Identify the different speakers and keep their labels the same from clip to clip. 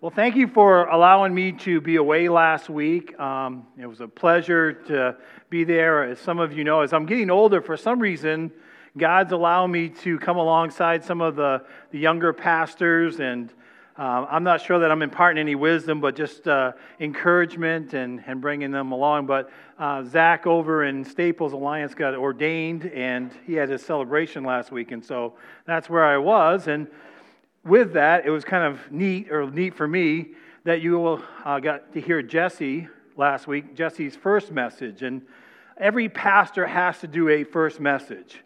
Speaker 1: Well, thank you for allowing me to be away last week. Um, it was a pleasure to be there. As some of you know, as I'm getting older, for some reason, God's allowing me to come alongside some of the, the younger pastors. And uh, I'm not sure that I'm imparting any wisdom, but just uh, encouragement and, and bringing them along. But uh, Zach over in Staples Alliance got ordained, and he had his celebration last week. And so that's where I was. And with that, it was kind of neat, or neat for me, that you uh, got to hear Jesse last week, Jesse's first message. And every pastor has to do a first message.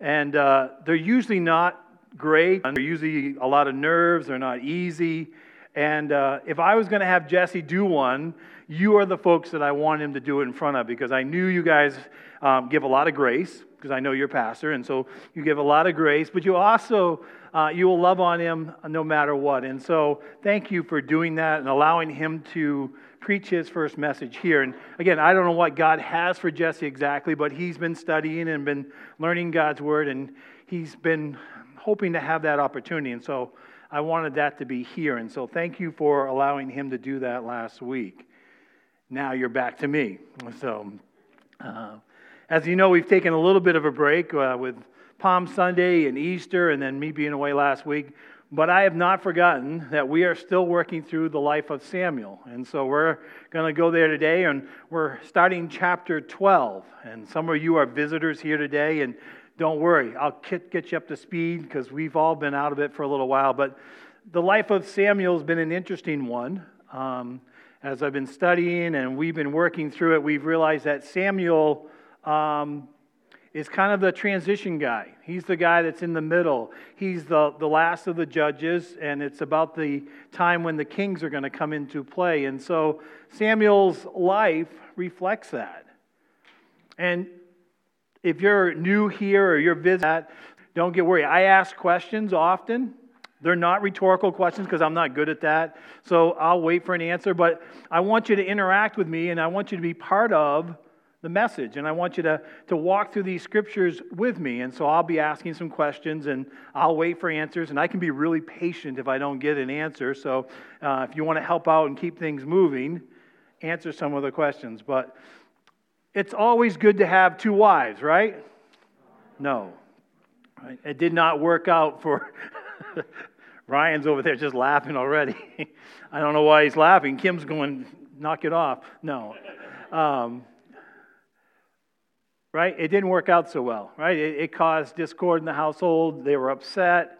Speaker 1: And uh, they're usually not great, they're usually a lot of nerves, they're not easy. And uh, if I was going to have Jesse do one, you are the folks that I want him to do it in front of because I knew you guys um, give a lot of grace because I know you're pastor, and so you give a lot of grace, but you also uh, you will love on him no matter what. And so, thank you for doing that and allowing him to preach his first message here. And again, I don't know what God has for Jesse exactly, but he's been studying and been learning God's word, and he's been hoping to have that opportunity. And so, I wanted that to be here. And so, thank you for allowing him to do that last week. Now you're back to me. So, uh, as you know, we've taken a little bit of a break uh, with Palm Sunday and Easter, and then me being away last week. But I have not forgotten that we are still working through the life of Samuel. And so we're going to go there today, and we're starting chapter 12. And some of you are visitors here today, and don't worry, I'll get you up to speed because we've all been out of it for a little while. But the life of Samuel has been an interesting one. Um, as I've been studying and we've been working through it, we've realized that Samuel um, is kind of the transition guy. He's the guy that's in the middle. He's the, the last of the judges, and it's about the time when the kings are going to come into play. And so Samuel's life reflects that. And if you're new here or you're visiting, don't get worried. I ask questions often. They're not rhetorical questions because I'm not good at that. So I'll wait for an answer. But I want you to interact with me and I want you to be part of the message. And I want you to, to walk through these scriptures with me. And so I'll be asking some questions and I'll wait for answers. And I can be really patient if I don't get an answer. So uh, if you want to help out and keep things moving, answer some of the questions. But it's always good to have two wives, right? No. It did not work out for. Ryan's over there just laughing already. I don't know why he's laughing. Kim's going, knock it off. No. Um, right? It didn't work out so well, right? It, it, caused discord in the household. They were upset.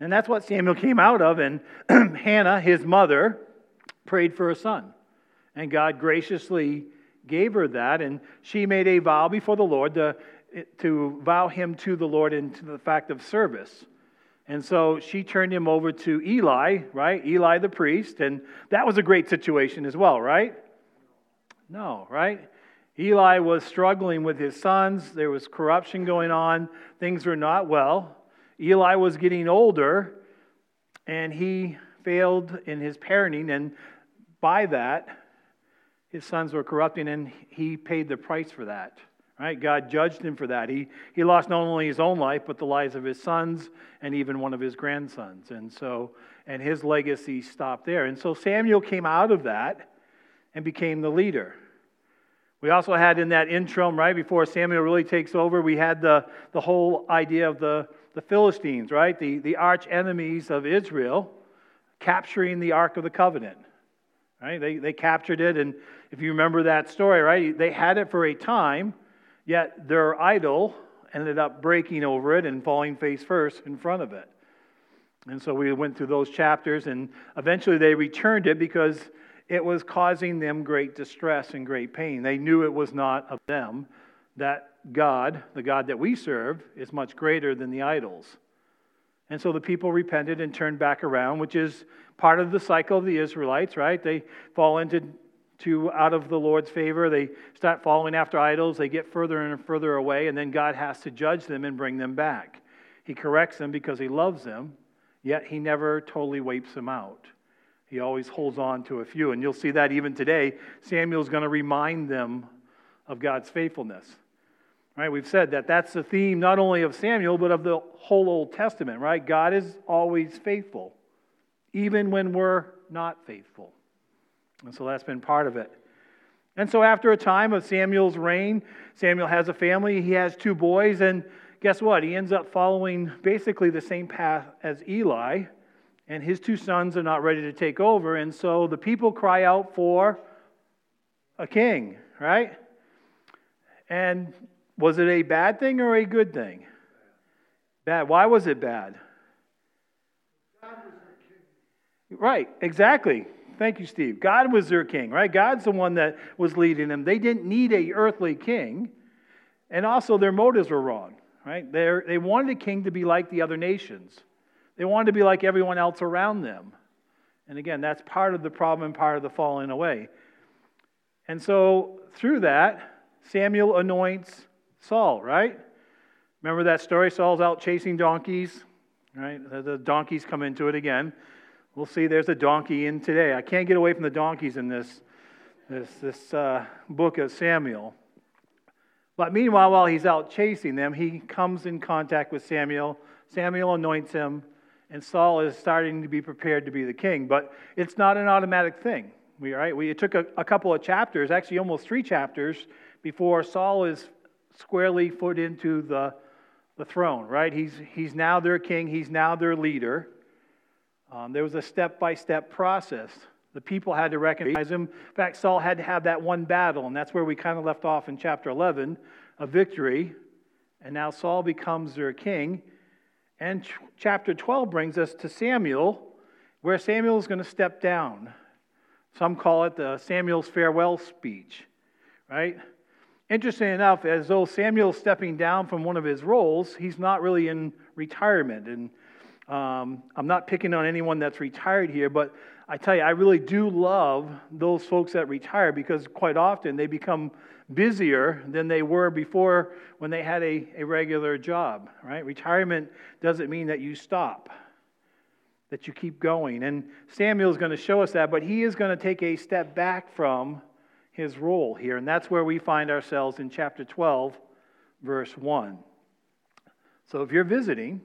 Speaker 1: And that's what Samuel came out of. And Hannah, his mother, prayed for a son. And God graciously gave her that. And she made a vow before the Lord to, to vow him to the Lord into the fact of service. And so she turned him over to Eli, right? Eli the priest. And that was a great situation as well, right? No, right? Eli was struggling with his sons. There was corruption going on. Things were not well. Eli was getting older, and he failed in his parenting. And by that, his sons were corrupting, and he paid the price for that. Right? God judged him for that. He, he lost not only his own life, but the lives of his sons and even one of his grandsons. And so, and his legacy stopped there. And so Samuel came out of that and became the leader. We also had in that interim, right before Samuel really takes over, we had the, the whole idea of the, the Philistines, right? The, the arch enemies of Israel capturing the Ark of the Covenant. Right? They, they captured it, and if you remember that story, right, they had it for a time, yet their idol ended up breaking over it and falling face first in front of it. And so we went through those chapters, and eventually they returned it because it was causing them great distress and great pain. They knew it was not of them, that God, the God that we serve, is much greater than the idols. And so the people repented and turned back around, which is part of the cycle of the Israelites, right? They fall into to out of the Lord's favor. They start following after idols. They get further and further away, and then God has to judge them and bring them back. He corrects them because he loves them, yet he never totally wipes them out. He always holds on to a few. And you'll see that even today. Samuel's going to remind them of God's faithfulness. Right? We've said that that's the theme not only of Samuel, but of the whole Old Testament, right? God is always faithful, even when we're not faithful. And so that's been part of it. And so after a time of Samuel's reign, Samuel has a family. He has two boys. And guess what? He ends up following basically the same path as Eli. And his two sons are not ready to take over. And so the people cry out for a king, right? And was it a bad thing or a good thing? Bad. Why was it bad? God was their king. Right, exactly. Thank you, Steve. God was their king, right? God's the one that was leading them. They didn't need a earthly king. And also, their motives were wrong, right? they they wanted a king to be like the other nations, they wanted to be like everyone else around them. And again, that's part of the problem and part of the falling away. And so, through that, Samuel anoints Saul, right? Remember that story? Saul's out chasing donkeys, right? The donkeys come into it again. We'll see there's a donkey in today. I can't get away from the donkeys in this, this, this uh, book of Samuel. But meanwhile, while he's out chasing them, he comes in contact with Samuel. Samuel anoints him, and Saul is starting to be prepared to be the king. But it's not an automatic thing. We, right? we, it took a, a couple of chapters, actually almost three chapters, before Saul is squarely put into the, the throne, right? He's, he's now their king, he's now their leader. Um, there was a step by step process. The people had to recognize him. In fact, Saul had to have that one battle, and that's where we kind of left off in chapter 11 a victory. And now Saul becomes their king. And ch- chapter 12 brings us to Samuel, where Samuel is going to step down. Some call it the Samuel's farewell speech, right? Interesting enough, as though Samuel's stepping down from one of his roles, he's not really in retirement. And um, I'm not picking on anyone that's retired here, but I tell you, I really do love those folks that retire because quite often they become busier than they were before when they had a, a regular job, right? Retirement doesn't mean that you stop, that you keep going. And Samuel is going to show us that, but he is going to take a step back from his role here. And that's where we find ourselves in chapter 12, verse 1. So if you're visiting,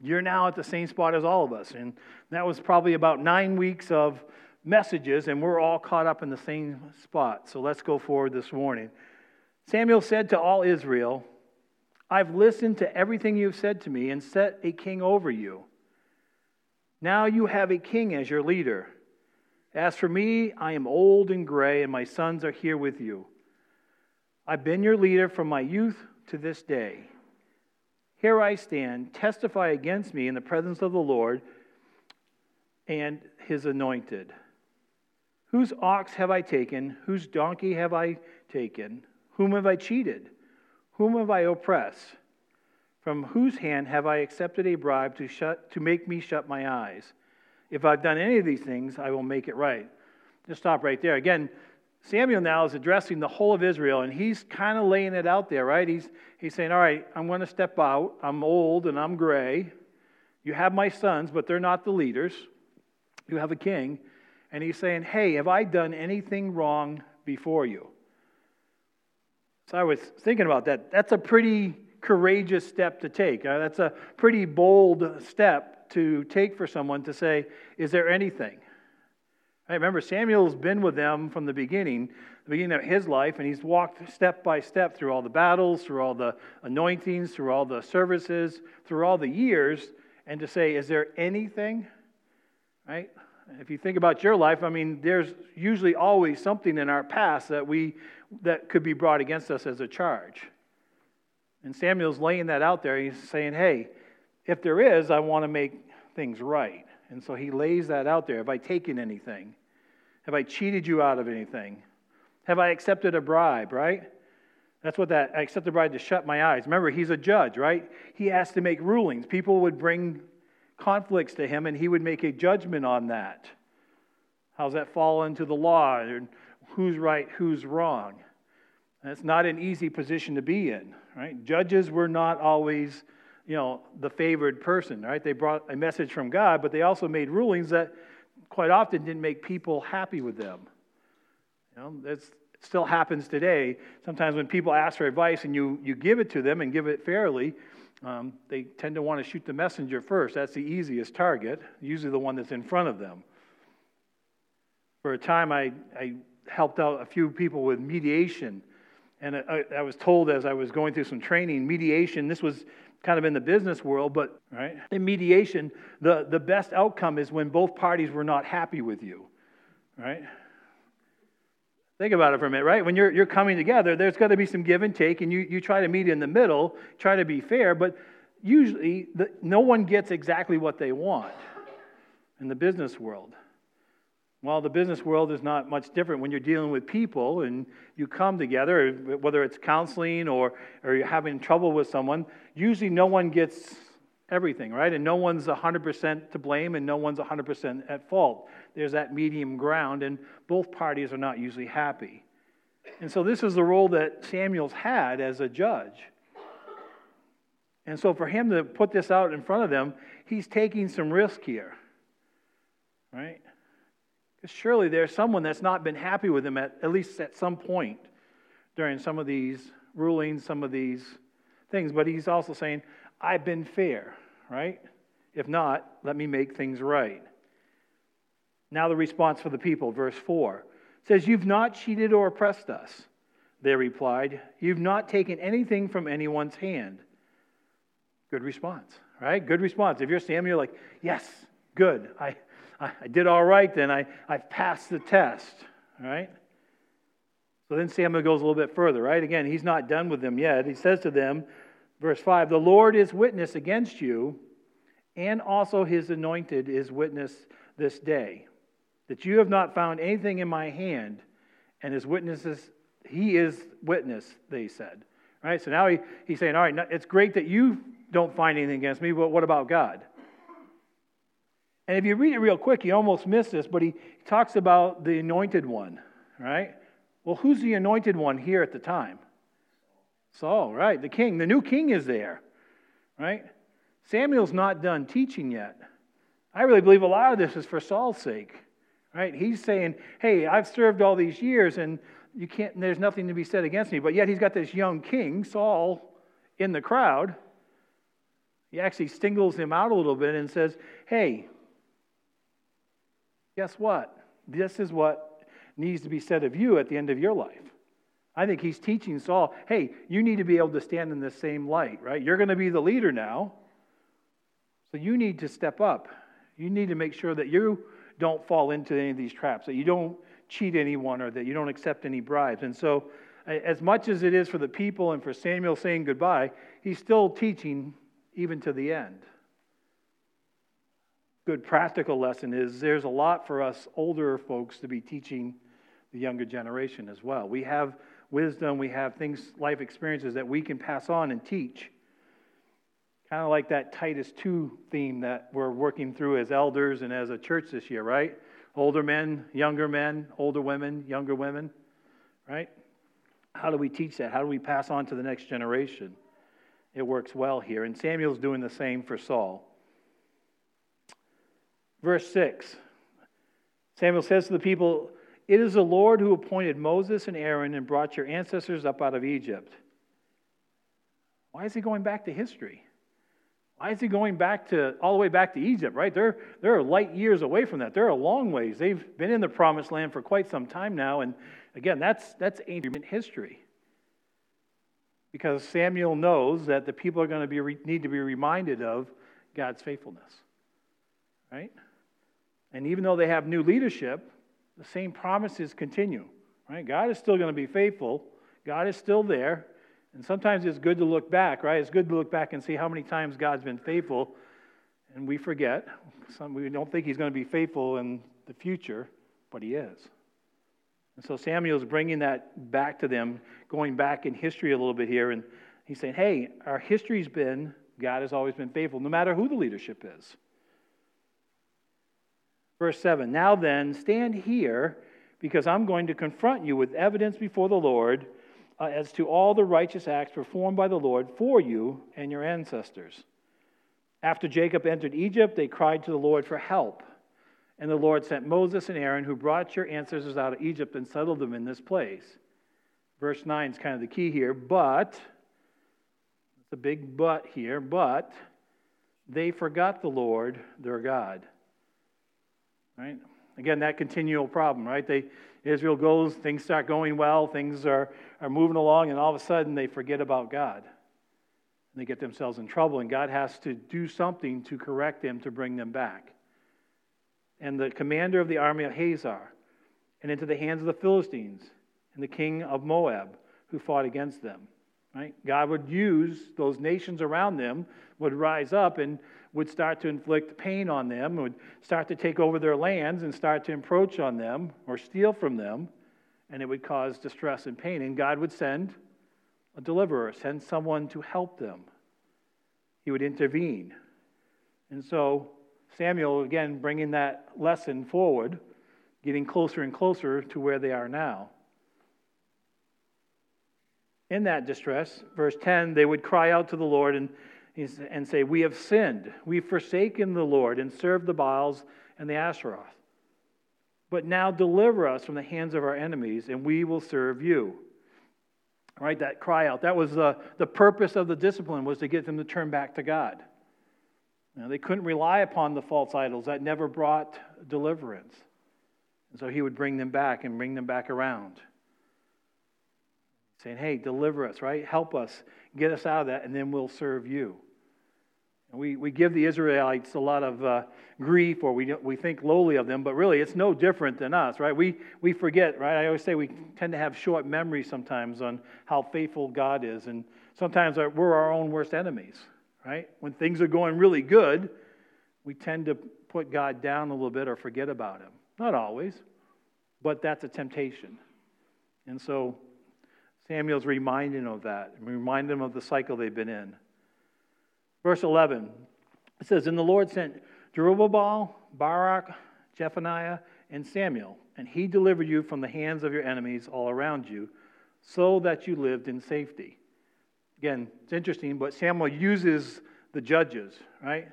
Speaker 1: you're now at the same spot as all of us. And that was probably about nine weeks of messages, and we're all caught up in the same spot. So let's go forward this morning. Samuel said to all Israel, I've listened to everything you've said to me and set a king over you. Now you have a king as your leader. As for me, I am old and gray, and my sons are here with you. I've been your leader from my youth to this day. Here I stand, testify against me in the presence of the Lord and his anointed. Whose ox have I taken? Whose donkey have I taken? Whom have I cheated? Whom have I oppressed? From whose hand have I accepted a bribe to, shut, to make me shut my eyes? If I've done any of these things, I will make it right. Just stop right there. Again, Samuel now is addressing the whole of Israel, and he's kind of laying it out there, right? He's, he's saying, All right, I'm going to step out. I'm old and I'm gray. You have my sons, but they're not the leaders. You have a king. And he's saying, Hey, have I done anything wrong before you? So I was thinking about that. That's a pretty courageous step to take. Uh, that's a pretty bold step to take for someone to say, Is there anything? I remember Samuel's been with them from the beginning, the beginning of his life, and he's walked step by step through all the battles, through all the anointings, through all the services, through all the years, and to say, is there anything? Right? If you think about your life, I mean, there's usually always something in our past that we that could be brought against us as a charge. And Samuel's laying that out there. He's saying, hey, if there is, I want to make things right. And so he lays that out there. Have I taken anything? Have I cheated you out of anything? Have I accepted a bribe, right? That's what that, I accepted a bribe to shut my eyes. Remember, he's a judge, right? He has to make rulings. People would bring conflicts to him, and he would make a judgment on that. How's that fall into the law? Who's right, who's wrong? That's not an easy position to be in, right? Judges were not always you know, the favored person, right? They brought a message from God, but they also made rulings that quite often didn't make people happy with them. You know, it still happens today. Sometimes when people ask for advice and you, you give it to them and give it fairly, um, they tend to want to shoot the messenger first. That's the easiest target, usually the one that's in front of them. For a time, I, I helped out a few people with mediation. And I, I was told as I was going through some training, mediation, this was kind of in the business world, but right in mediation, the, the best outcome is when both parties were not happy with you, right? Think about it for a minute, right? When you're, you're coming together, there's got to be some give and take, and you, you try to meet in the middle, try to be fair, but usually the, no one gets exactly what they want in the business world. Well, the business world is not much different when you're dealing with people and you come together, whether it's counseling or, or you're having trouble with someone, usually no one gets everything, right? And no one's 100% to blame and no one's 100% at fault. There's that medium ground, and both parties are not usually happy. And so, this is the role that Samuel's had as a judge. And so, for him to put this out in front of them, he's taking some risk here, right? Because surely there's someone that's not been happy with him at, at least at some point during some of these rulings, some of these things. But he's also saying, I've been fair, right? If not, let me make things right. Now, the response for the people, verse 4 says, You've not cheated or oppressed us. They replied, You've not taken anything from anyone's hand. Good response, right? Good response. If you're Samuel, you're like, Yes, good. I, I, I did all right then. I, I've passed the test, right? So then Samuel goes a little bit further, right? Again, he's not done with them yet. He says to them, Verse 5 The Lord is witness against you, and also his anointed is witness this day, that you have not found anything in my hand, and his witnesses, he is witness, they said. Right? So now he, he's saying, All right, it's great that you don't find anything against me, but what about God? And if you read it real quick, you almost miss this, but he talks about the anointed one, right? Well, who's the anointed one here at the time? Saul, right? The king. The new king is there, right? Samuel's not done teaching yet. I really believe a lot of this is for Saul's sake, right? He's saying, hey, I've served all these years and you can't, there's nothing to be said against me. But yet he's got this young king, Saul, in the crowd. He actually singles him out a little bit and says, hey, guess what? This is what needs to be said of you at the end of your life. I think he's teaching Saul, hey, you need to be able to stand in the same light, right? You're going to be the leader now. So you need to step up. You need to make sure that you don't fall into any of these traps, that you don't cheat anyone or that you don't accept any bribes. And so, as much as it is for the people and for Samuel saying goodbye, he's still teaching even to the end. Good practical lesson is there's a lot for us older folks to be teaching the younger generation as well. We have wisdom, we have things, life experiences that we can pass on and teach. Kind of like that Titus 2 theme that we're working through as elders and as a church this year, right? Older men, younger men, older women, younger women, right? How do we teach that? How do we pass on to the next generation? It works well here. And Samuel's doing the same for Saul. Verse 6 Samuel says to the people, it is the Lord who appointed Moses and Aaron and brought your ancestors up out of Egypt. Why is he going back to history? Why is he going back to all the way back to Egypt, right? They're, they're light years away from that. They're a long ways. They've been in the promised land for quite some time now. And again, that's, that's ancient history. Because Samuel knows that the people are going to be, need to be reminded of God's faithfulness, right? And even though they have new leadership, the same promises continue. Right? God is still going to be faithful. God is still there. And sometimes it's good to look back, right? It's good to look back and see how many times God's been faithful. And we forget. Some, we don't think he's going to be faithful in the future, but he is. And so Samuel's bringing that back to them, going back in history a little bit here. And he's saying, hey, our history's been, God has always been faithful, no matter who the leadership is. Verse 7 Now then, stand here, because I'm going to confront you with evidence before the Lord uh, as to all the righteous acts performed by the Lord for you and your ancestors. After Jacob entered Egypt, they cried to the Lord for help. And the Lord sent Moses and Aaron, who brought your ancestors out of Egypt and settled them in this place. Verse 9 is kind of the key here. But, it's a big but here, but they forgot the Lord, their God. Right? Again, that continual problem, right? They, Israel goes, things start going well, things are, are moving along, and all of a sudden they forget about God. And they get themselves in trouble, and God has to do something to correct them to bring them back. And the commander of the army of Hazor, and into the hands of the Philistines, and the king of Moab, who fought against them. Right? God would use those nations around them, would rise up and would start to inflict pain on them, would start to take over their lands and start to encroach on them or steal from them, and it would cause distress and pain. And God would send a deliverer, send someone to help them. He would intervene. And so Samuel, again, bringing that lesson forward, getting closer and closer to where they are now in that distress, verse 10, they would cry out to the Lord and, and say, We have sinned. We've forsaken the Lord and served the Baals and the Asheroth. But now deliver us from the hands of our enemies, and we will serve you. Right, that cry out. That was the, the purpose of the discipline, was to get them to turn back to God. Now, they couldn't rely upon the false idols. That never brought deliverance. And so he would bring them back and bring them back around saying, Hey, deliver us, right? Help us, get us out of that, and then we'll serve you. We, we give the Israelites a lot of uh, grief or we, we think lowly of them, but really it's no different than us, right? We, we forget, right? I always say we tend to have short memories sometimes on how faithful God is, and sometimes we're our own worst enemies, right? When things are going really good, we tend to put God down a little bit or forget about Him. Not always, but that's a temptation. And so Samuel's reminding of that, remind them of the cycle they've been in. Verse 11, it says, And the Lord sent Jerubbaal, Barak, Zephaniah, and Samuel, and he delivered you from the hands of your enemies all around you, so that you lived in safety. Again, it's interesting, but Samuel uses the judges, right?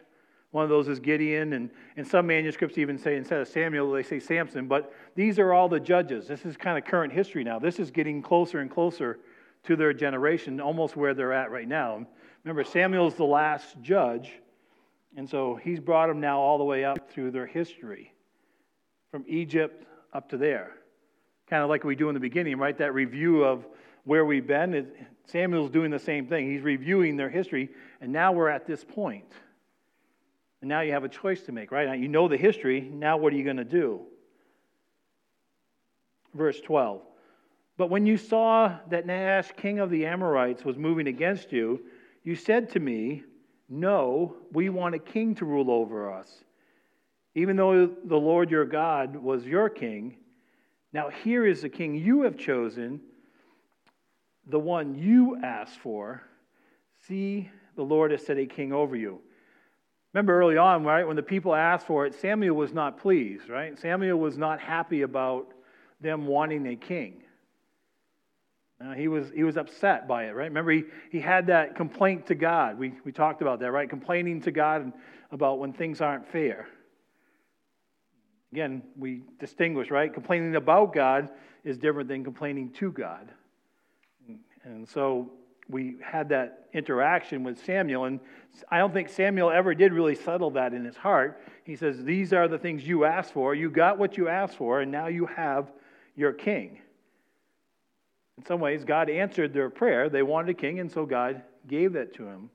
Speaker 1: One of those is Gideon, and, and some manuscripts even say instead of Samuel, they say Samson. But these are all the judges. This is kind of current history now. This is getting closer and closer to their generation, almost where they're at right now. Remember, Samuel's the last judge, and so he's brought them now all the way up through their history, from Egypt up to there. Kind of like we do in the beginning, right? That review of where we've been. Samuel's doing the same thing. He's reviewing their history, and now we're at this point. And now you have a choice to make, right? Now you know the history. Now what are you going to do? Verse 12. But when you saw that Nahash, king of the Amorites, was moving against you, you said to me, No, we want a king to rule over us. Even though the Lord your God was your king, now here is the king you have chosen, the one you asked for. See, the Lord has set a king over you. Remember early on, right, when the people asked for it, Samuel was not pleased, right? Samuel was not happy about them wanting a king. Uh, he, was, he was upset by it, right? Remember, he, he had that complaint to God. We, we talked about that, right? Complaining to God about when things aren't fair. Again, we distinguish, right? Complaining about God is different than complaining to God. And so we had that interaction with Samuel, and I don't think Samuel ever did really settle that in his heart. He says, These are the things you asked for. You got what you asked for, and now you have your king. In some ways, God answered their prayer. They wanted a king, and so God gave that to him.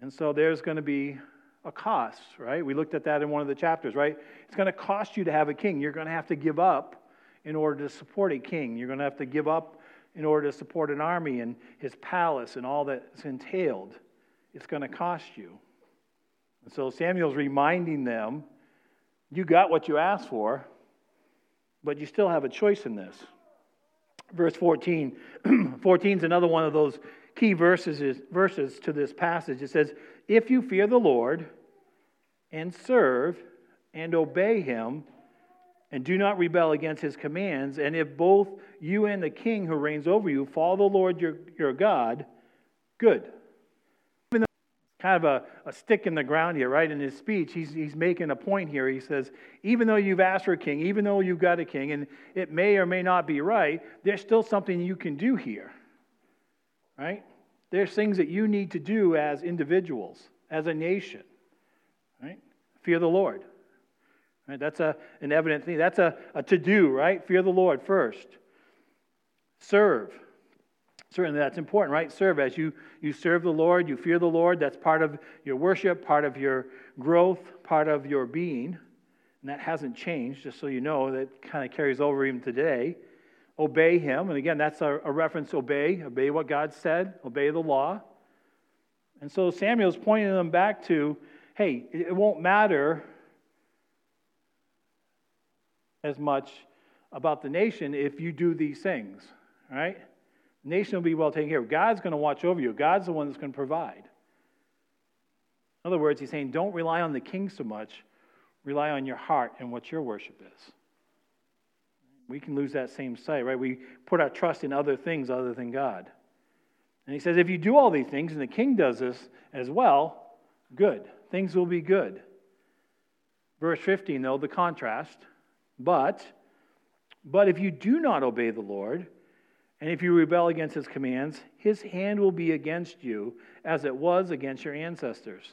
Speaker 1: And so there's going to be a cost, right? We looked at that in one of the chapters, right? It's going to cost you to have a king. You're going to have to give up in order to support a king. You're going to have to give up in order to support an army and his palace and all that's entailed. It's going to cost you. And so Samuel's reminding them you got what you asked for, but you still have a choice in this. Verse 14. 14 is another one of those key verses, verses to this passage. It says, If you fear the Lord and serve and obey him, and do not rebel against his commands. And if both you and the king who reigns over you follow the Lord your, your God, good. Kind of a, a stick in the ground here, right? In his speech, he's, he's making a point here. He says, even though you've asked for a king, even though you've got a king, and it may or may not be right, there's still something you can do here, right? There's things that you need to do as individuals, as a nation, right? Fear the Lord Right? That's a, an evident thing. That's a, a to do, right? Fear the Lord first. Serve. Certainly that's important, right? Serve. As you, you serve the Lord, you fear the Lord. That's part of your worship, part of your growth, part of your being. And that hasn't changed, just so you know. That kind of carries over even today. Obey Him. And again, that's a, a reference obey. Obey what God said, obey the law. And so Samuel's pointing them back to hey, it won't matter as much about the nation if you do these things, right? Nation will be well taken care of. God's going to watch over you, God's the one that's going to provide. In other words, he's saying, don't rely on the king so much, rely on your heart and what your worship is. We can lose that same sight, right? We put our trust in other things other than God. And he says, if you do all these things, and the king does this as well, good. Things will be good. Verse 15, though, the contrast. But, but if you do not obey the Lord, and if you rebel against his commands, his hand will be against you as it was against your ancestors.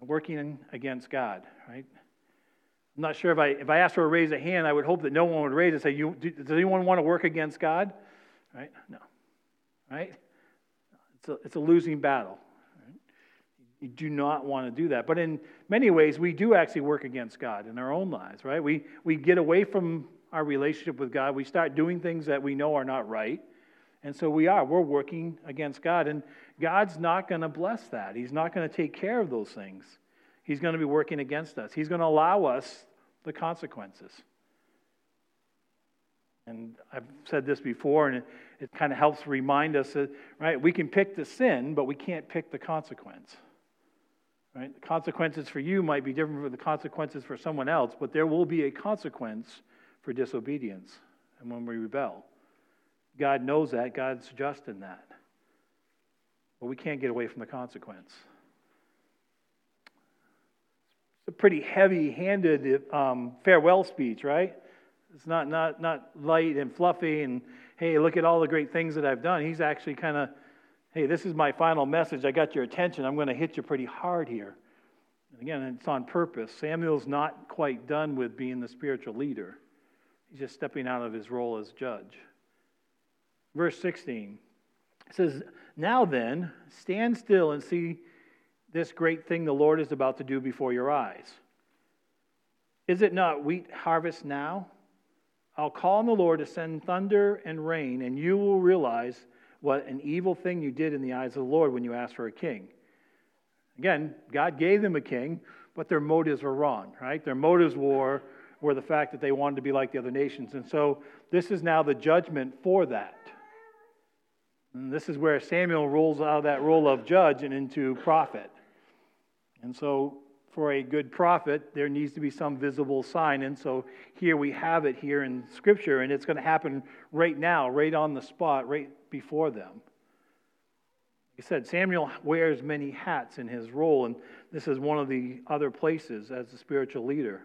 Speaker 1: Working against God, right? I'm not sure if I, if I asked for a raise of hand, I would hope that no one would raise and say, you, Does anyone want to work against God? Right? No. Right? It's a, it's a losing battle. You do not want to do that. But in many ways, we do actually work against God in our own lives, right? We, we get away from our relationship with God. We start doing things that we know are not right. And so we are. We're working against God. And God's not going to bless that. He's not going to take care of those things. He's going to be working against us. He's going to allow us the consequences. And I've said this before, and it, it kind of helps remind us that, right, we can pick the sin, but we can't pick the consequence. Right? The consequences for you might be different from the consequences for someone else, but there will be a consequence for disobedience and when we rebel. God knows that. God's just in that. But we can't get away from the consequence. It's a pretty heavy handed um, farewell speech, right? It's not, not, not light and fluffy and, hey, look at all the great things that I've done. He's actually kind of hey, this is my final message. I got your attention. I'm going to hit you pretty hard here. And again, it's on purpose. Samuel's not quite done with being the spiritual leader, he's just stepping out of his role as judge. Verse 16 says, Now then, stand still and see this great thing the Lord is about to do before your eyes. Is it not wheat harvest now? I'll call on the Lord to send thunder and rain, and you will realize what an evil thing you did in the eyes of the Lord when you asked for a king. Again, God gave them a king, but their motives were wrong, right? Their motives were, were the fact that they wanted to be like the other nations. And so this is now the judgment for that. And this is where Samuel rolls out of that role of judge and into prophet. And so for a good prophet, there needs to be some visible sign. And so here we have it here in Scripture, and it's going to happen right now, right on the spot, right before them. He said, Samuel wears many hats in his role, and this is one of the other places as a spiritual leader.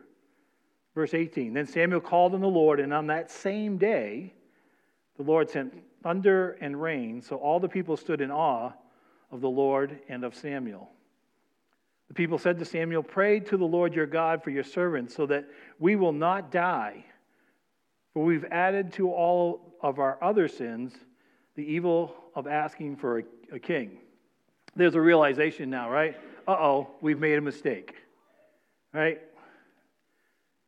Speaker 1: Verse 18 Then Samuel called on the Lord, and on that same day, the Lord sent thunder and rain, so all the people stood in awe of the Lord and of Samuel. The people said to Samuel, Pray to the Lord your God for your servants, so that we will not die. For we've added to all of our other sins the evil of asking for a, a king. There's a realization now, right? Uh oh, we've made a mistake, right?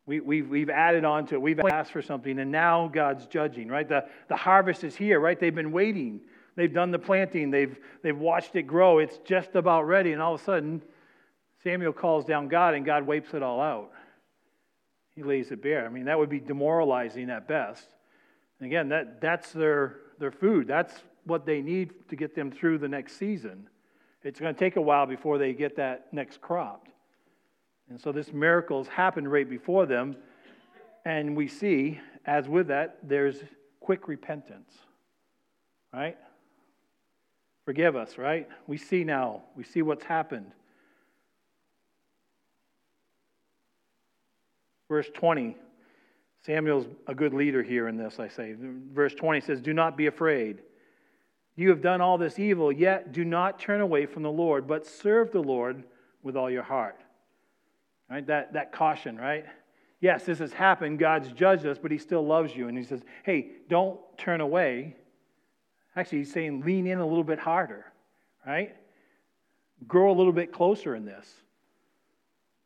Speaker 1: We, we've, we've added on to it. We've asked for something, and now God's judging, right? The, the harvest is here, right? They've been waiting. They've done the planting. They've, they've watched it grow. It's just about ready. And all of a sudden, Samuel calls down God, and God wipes it all out. He lays it bare. I mean, that would be demoralizing at best. And again, that, that's their their food. That's what they need to get them through the next season. It's going to take a while before they get that next crop. And so this miracle has happened right before them. And we see, as with that, there's quick repentance. Right? Forgive us, right? We see now. We see what's happened. Verse 20 Samuel's a good leader here in this, I say. Verse 20 says, Do not be afraid. You have done all this evil, yet do not turn away from the Lord, but serve the Lord with all your heart. Right? That, that caution, right? Yes, this has happened. God's judged us, but He still loves you. And He says, hey, don't turn away. Actually, He's saying lean in a little bit harder, right? Grow a little bit closer in this,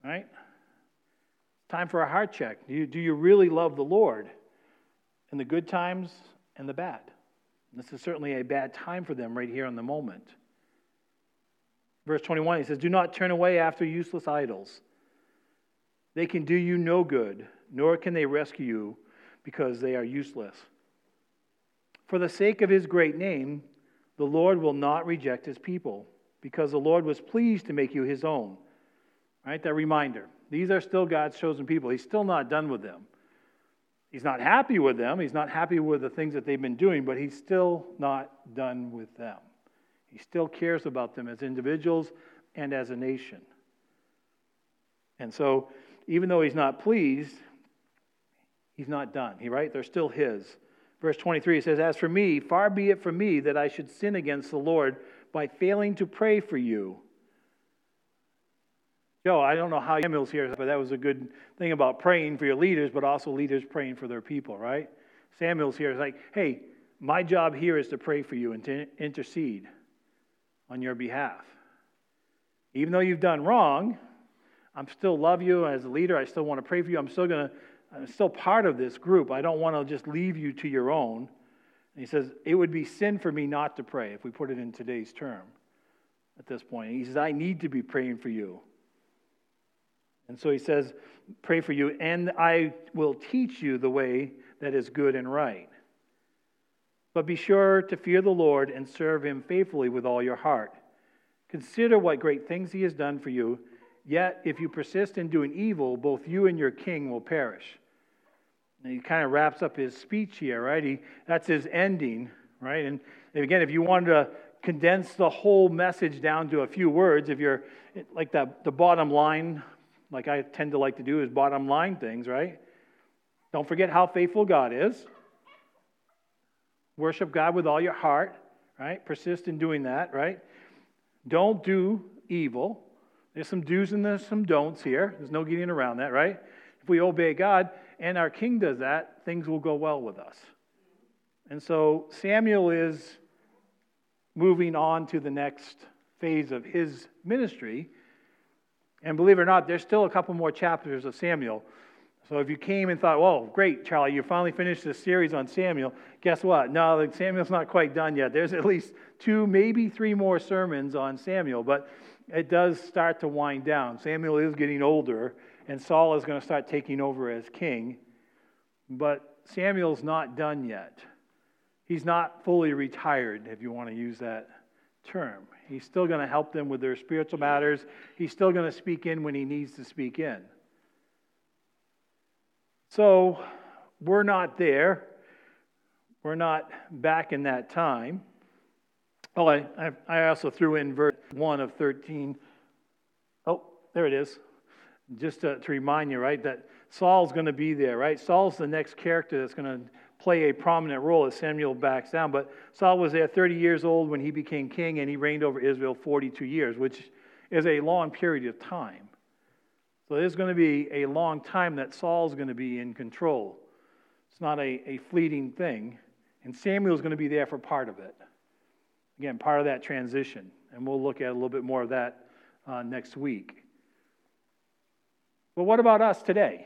Speaker 1: right? Time for a heart check. Do you, do you really love the Lord in the good times and the bad? This is certainly a bad time for them right here in the moment. Verse 21, he says, Do not turn away after useless idols. They can do you no good, nor can they rescue you because they are useless. For the sake of his great name, the Lord will not reject his people, because the Lord was pleased to make you his own. Right? That reminder. These are still God's chosen people. He's still not done with them. He's not happy with them. He's not happy with the things that they've been doing, but he's still not done with them. He still cares about them as individuals and as a nation. And so, even though he's not pleased, he's not done. He right? They're still his. Verse 23 says, As for me, far be it from me that I should sin against the Lord by failing to pray for you. Joe, I don't know how Samuel's here, but that was a good thing about praying for your leaders, but also leaders praying for their people, right? Samuel's here is like, hey, my job here is to pray for you and to intercede on your behalf. Even though you've done wrong, I'm still love you as a leader. I still want to pray for you. I'm still going to, I'm still part of this group. I don't want to just leave you to your own. And he says, it would be sin for me not to pray if we put it in today's term at this point. And he says, I need to be praying for you. And so he says, Pray for you, and I will teach you the way that is good and right. But be sure to fear the Lord and serve him faithfully with all your heart. Consider what great things he has done for you. Yet, if you persist in doing evil, both you and your king will perish. And he kind of wraps up his speech here, right? He, that's his ending, right? And again, if you wanted to condense the whole message down to a few words, if you're like that, the bottom line like I tend to like to do, is bottom line things, right? Don't forget how faithful God is. Worship God with all your heart, right? Persist in doing that, right? Don't do evil. There's some do's and there's some don'ts here. There's no getting around that, right? If we obey God and our king does that, things will go well with us. And so Samuel is moving on to the next phase of his ministry and believe it or not, there's still a couple more chapters of Samuel. So if you came and thought, well, great, Charlie, you finally finished this series on Samuel, guess what? No, Samuel's not quite done yet. There's at least two, maybe three more sermons on Samuel, but it does start to wind down. Samuel is getting older, and Saul is going to start taking over as king. But Samuel's not done yet. He's not fully retired, if you want to use that term. He's still going to help them with their spiritual matters. He's still going to speak in when he needs to speak in. So we're not there. We're not back in that time. Oh, I, I also threw in verse 1 of 13. Oh, there it is. Just to, to remind you, right, that Saul's going to be there, right? Saul's the next character that's going to play a prominent role as Samuel backs down. But Saul was there 30 years old when he became king, and he reigned over Israel 42 years, which is a long period of time. So there's going to be a long time that Saul's going to be in control. It's not a, a fleeting thing. And Samuel's going to be there for part of it. Again, part of that transition. And we'll look at a little bit more of that uh, next week. But what about us today?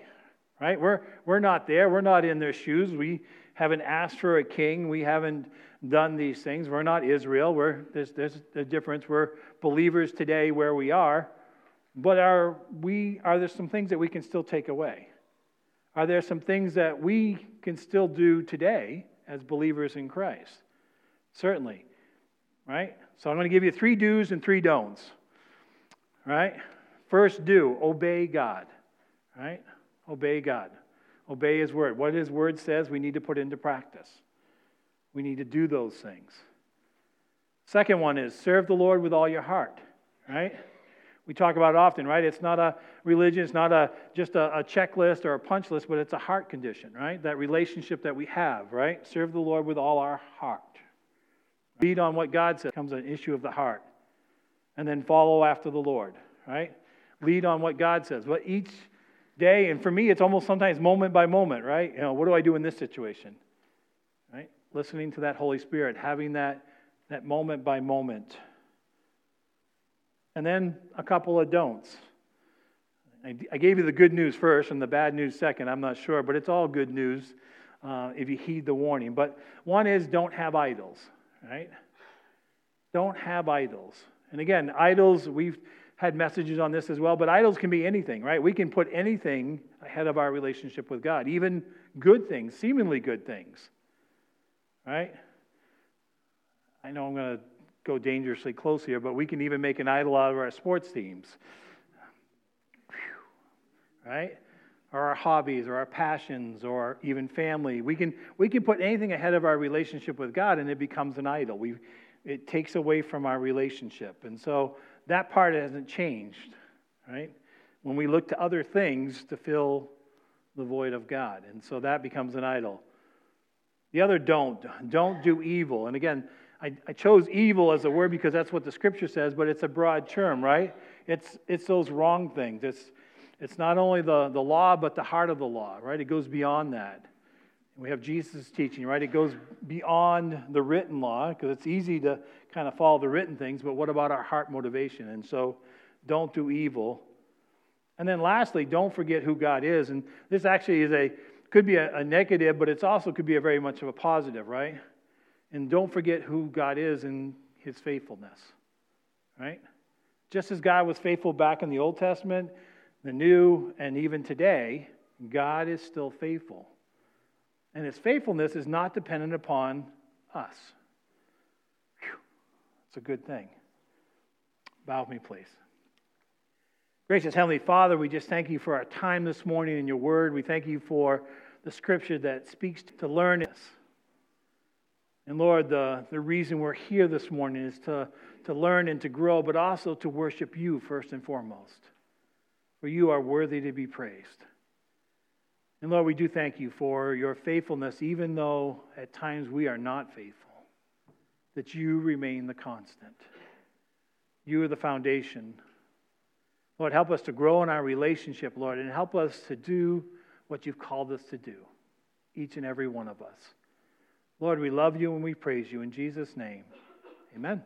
Speaker 1: Right? We're, we're not there. We're not in their shoes. We haven't asked for a king. We haven't done these things. We're not Israel. We're, there's, there's a difference. We're believers today where we are. But are, we, are there some things that we can still take away? Are there some things that we can still do today as believers in Christ? Certainly. Right? So I'm going to give you three do's and three don'ts. Right? First, do obey God. Right? Obey God. Obey His word. What His word says, we need to put into practice. We need to do those things. Second one is serve the Lord with all your heart, right? We talk about it often, right? It's not a religion, it's not a, just a, a checklist or a punch list, but it's a heart condition, right? That relationship that we have, right? Serve the Lord with all our heart. Read on what God says becomes an issue of the heart. And then follow after the Lord, right? lead on what God says. But each day, and for me, it's almost sometimes moment by moment, right? You know, what do I do in this situation? Right? Listening to that Holy Spirit, having that, that moment by moment. And then a couple of don'ts. I gave you the good news first and the bad news second, I'm not sure, but it's all good news uh, if you heed the warning. But one is don't have idols, right? Don't have idols. And again, idols, we've had messages on this as well, but idols can be anything, right? We can put anything ahead of our relationship with God, even good things, seemingly good things, right? I know I'm going to go dangerously close here, but we can even make an idol out of our sports teams, Whew. right? Or our hobbies, or our passions, or even family. We can, we can put anything ahead of our relationship with God, and it becomes an idol. We, it takes away from our relationship. And so that part hasn't changed, right? When we look to other things to fill the void of God. And so that becomes an idol. The other don't. Don't do evil. And again, I, I, chose evil as a word because that's what the scripture says, but it's a broad term, right? It's, it's those wrong things. It's, it's not only the, the law, but the heart of the law, right? It goes beyond that. We have Jesus' teaching, right? It goes beyond the written law because it's easy to kind of follow the written things, but what about our heart motivation? And so don't do evil. And then lastly, don't forget who God is. And this actually is a could be a, a negative, but it's also could be a very much of a positive, right? And don't forget who God is and his faithfulness. Right? Just as God was faithful back in the Old Testament, the New, and even today, God is still faithful. And his faithfulness is not dependent upon us. Whew. It's a good thing. Bow with me, please. Gracious Heavenly Father, we just thank you for our time this morning in your word. We thank you for the scripture that speaks to learn us. And Lord, the, the reason we're here this morning is to, to learn and to grow, but also to worship you first and foremost. For you are worthy to be praised. And Lord, we do thank you for your faithfulness, even though at times we are not faithful, that you remain the constant. You are the foundation. Lord, help us to grow in our relationship, Lord, and help us to do what you've called us to do, each and every one of us. Lord, we love you and we praise you. In Jesus' name, amen.